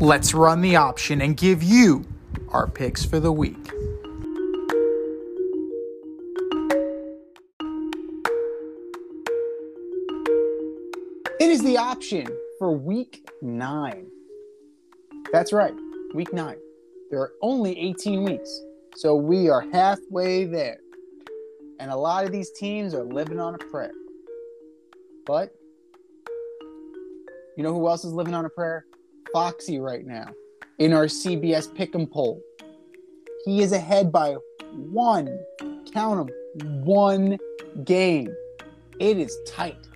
let's run the option and give you our picks for the week. It is the option for week nine. That's right, week nine. There are only 18 weeks, so we are halfway there. And a lot of these teams are living on a prayer. But you know who else is living on a prayer? Foxy right now in our CBS Pick'em poll. He is ahead by one, count them, one game. It is tight.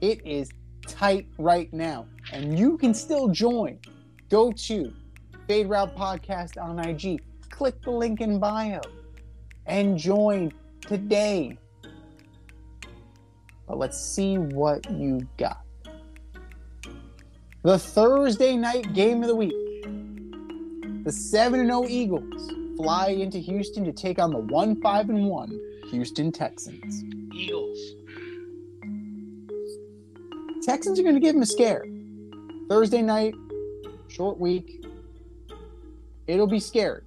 It is tight right now. And you can still join. Go to Fade Route Podcast on IG. Click the link in bio and join today. But let's see what you got. The Thursday night game of the week. The 7 0 Eagles fly into Houston to take on the 1 5 1 Houston Texans. Eagles. Texans are going to give them a scare. Thursday night, short week. It'll be scary.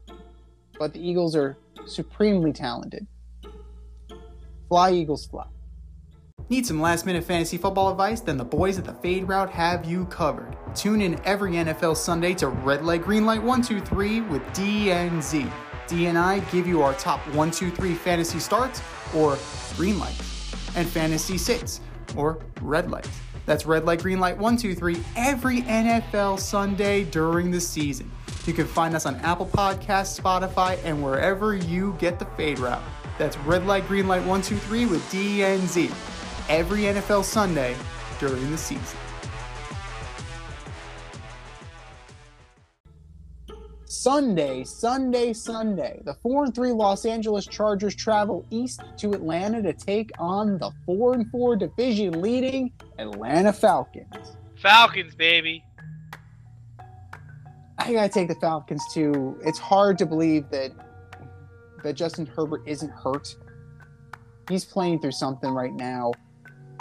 But the Eagles are supremely talented. Fly, Eagles, fly. Need some last minute fantasy football advice? Then the boys at the Fade Route have you covered. Tune in every NFL Sunday to Red Light, Green Light 123 with DNZ. D and I give you our top 123 fantasy starts or green light, and fantasy sits or red light. That's red light, green light, 123 every NFL Sunday during the season. You can find us on Apple Podcasts, Spotify, and wherever you get the Fade Route. That's red light, green light, 1, 2, 3 with DNZ every NFL Sunday during the season. Sunday, Sunday, Sunday. The 4 and 3 Los Angeles Chargers travel east to Atlanta to take on the 4 and 4 division leading Atlanta Falcons. Falcons, baby. I got to take the Falcons too. It's hard to believe that that Justin Herbert isn't hurt. He's playing through something right now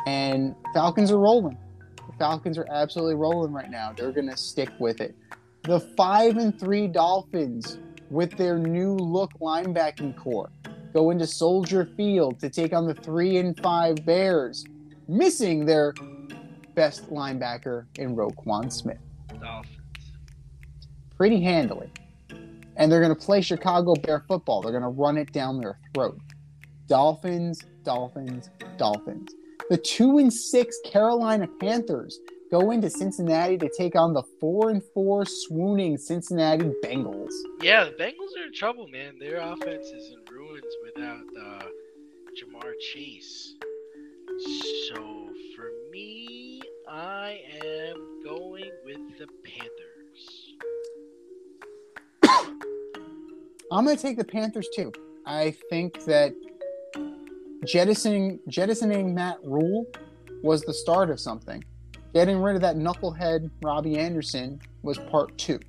and Falcons are rolling. The Falcons are absolutely rolling right now. They're going to stick with it. The 5 and 3 Dolphins with their new look linebacking corps go into Soldier Field to take on the 3 and 5 Bears, missing their best linebacker in Roquan Smith. Dolphins. Pretty handily. And they're going to play Chicago Bear football. They're going to run it down their throat. Dolphins, Dolphins, Dolphins. The two and six Carolina Panthers go into Cincinnati to take on the four and four swooning Cincinnati Bengals. Yeah, the Bengals are in trouble, man. Their offense is in ruins without uh, Ja'Marr Chase. So for me, I am going with the Panthers. I'm going to take the Panthers too. I think that jettisoning jettisoning Matt Rhule was the start of something. Getting rid of that knucklehead Robbie Anderson was part two.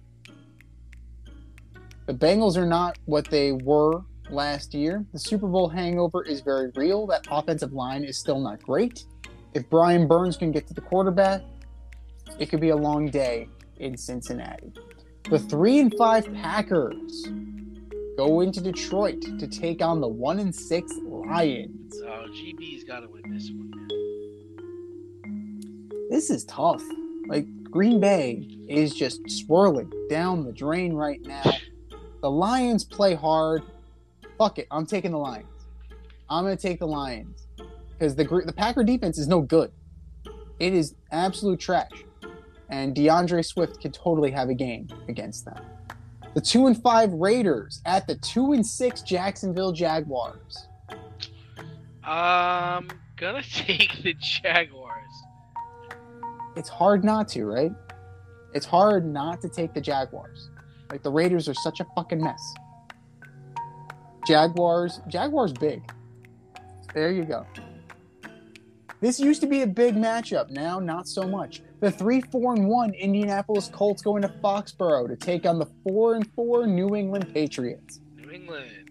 The Bengals are not what they were last year. The Super Bowl hangover is very real. That offensive line is still not great. If Brian Burns can get to the quarterback, it could be a long day in Cincinnati. The three and five Packers go into Detroit to take on the one and six Lions. Oh, GB's got to win this one, man. This is tough. Like Green Bay is just swirling down the drain right now. The Lions play hard. Fuck it, I'm taking the Lions. I'm gonna take the Lions because the the Packer defense is no good. It is absolute trash, and D'Andre Swift could totally have a game against them. The two and five Raiders at the two and six Jacksonville Jaguars. Um, gonna take the Jaguars. It's hard not to, right? It's hard not to take the Jaguars. Like the Raiders are such a fucking mess. Jaguars, Jaguars big. There you go. This used to be a big matchup. Now, not so much. The three, four, and one Indianapolis Colts going to Foxborough to take on the four and four New England Patriots. New England.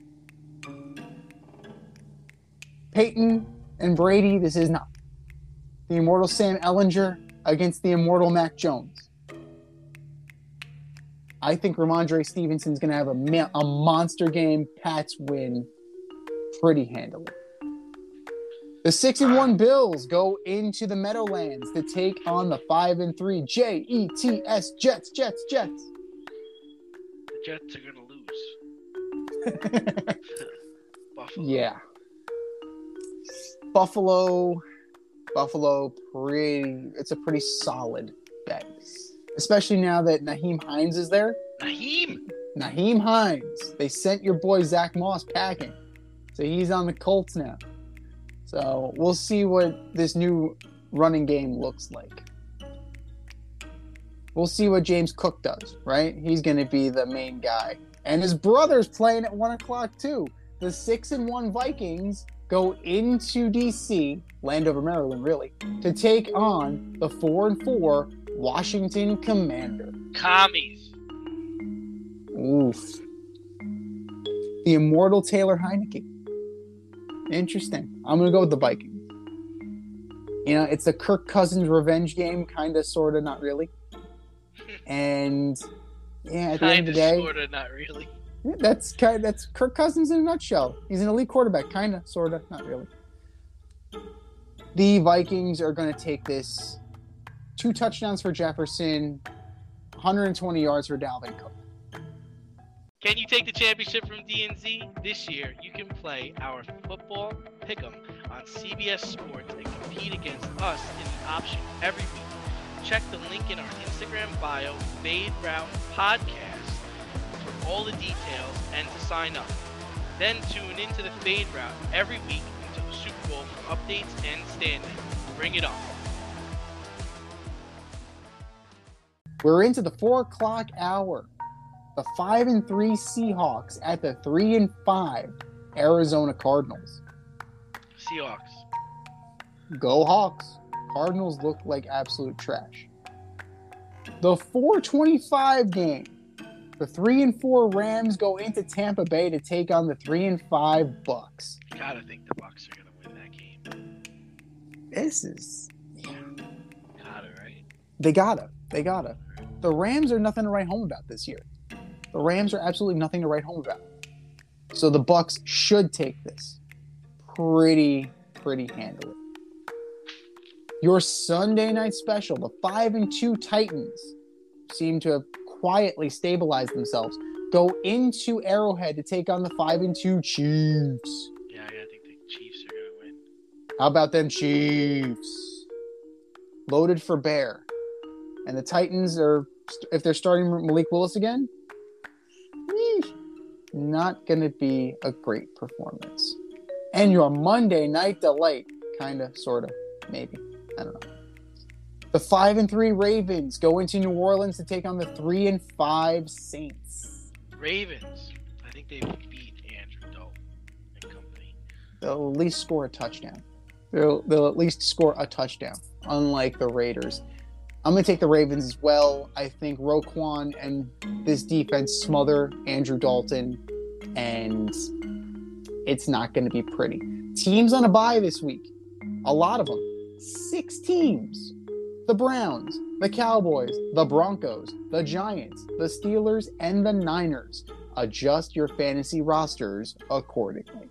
Peyton and Brady, this is not. The immortal Sam Ehlinger against the immortal Mac Jones. I think Rhamondre Stevenson's going to have a, ma- a monster game. Pats win pretty handily. The six and one Bills go into the Meadowlands to take on the five and three J E T S Jets, Jets, Jets. The Jets are gonna lose. Buffalo. yeah. Buffalo, Buffalo, pretty. It's a pretty solid bet, especially now that Nyheim Hines is there. Nyheim. Nyheim Hines. They sent your boy Zach Moss packing, so he's on the Colts now. So we'll see what this new running game looks like. We'll see what James Cook does, right? He's going to be the main guy. And his brother's playing at one o'clock too. The six and one Vikings go into DC, Landover, Maryland, really, to take on the four and four Washington Commander. Commies. Oof. The immortal Taylor Heinicke. Interesting. I'm gonna go with the Vikings. You know, it's a Kirk Cousins revenge game, kind of, sort of, not really. And yeah, at the end of the day, sorta, not really. that's kind. That's Kirk Cousins in a nutshell. He's an elite quarterback, kind of, sort of, not really. The Vikings are going to take this. Two touchdowns for Jefferson, 120 yards for Dalvin Cook. Can you take the championship from DNZ? This year, you can play our football pick'em on CBS Sports and compete against us in the option every week. Check the link in our Instagram bio, Fade Route Podcast, for all the details and to sign up. Then tune into the Fade Route every week until the Super Bowl for updates and standings. Bring it on. We're into the four o'clock hour. The five and three Seahawks at the three and five Arizona Cardinals. Seahawks. Go Hawks. Cardinals look like absolute trash. The 425 game. The three and four Rams go into Tampa Bay to take on the three and five Bucks. Gotta think the Bucks are gonna win that game. This is yeah. Gotta, right? they gotta. They gotta. The Rams are nothing to write home about this year. The Rams are absolutely nothing to write home about. So the Bucks should take this pretty, pretty handily. Your Sunday night special, the five and two Titans seem to have quietly stabilized themselves. Go into Arrowhead to take on the five and two Chiefs. Yeah, I think the Chiefs are gonna win. How about them Chiefs? Loaded for bear. And the Titans are, if they're starting Malik Willis again, not going to be a great performance. And your Monday night delight, kind of, sort of, maybe. I don't know. The five and three Ravens go into New Orleans to take on the three and five Saints. Ravens. I think they beat Andrew Dalton and company. They'll at least score a touchdown. They'll, they'll at least score a touchdown, unlike the Raiders. I'm going to take the Ravens as well. I think Roquan and this defense smother Andrew Dalton, and it's not going to be pretty. Teams on a bye this week. A lot of them. Six teams. The Browns, the Cowboys, the Broncos, the Giants, the Steelers, and the Niners. Adjust your fantasy rosters accordingly.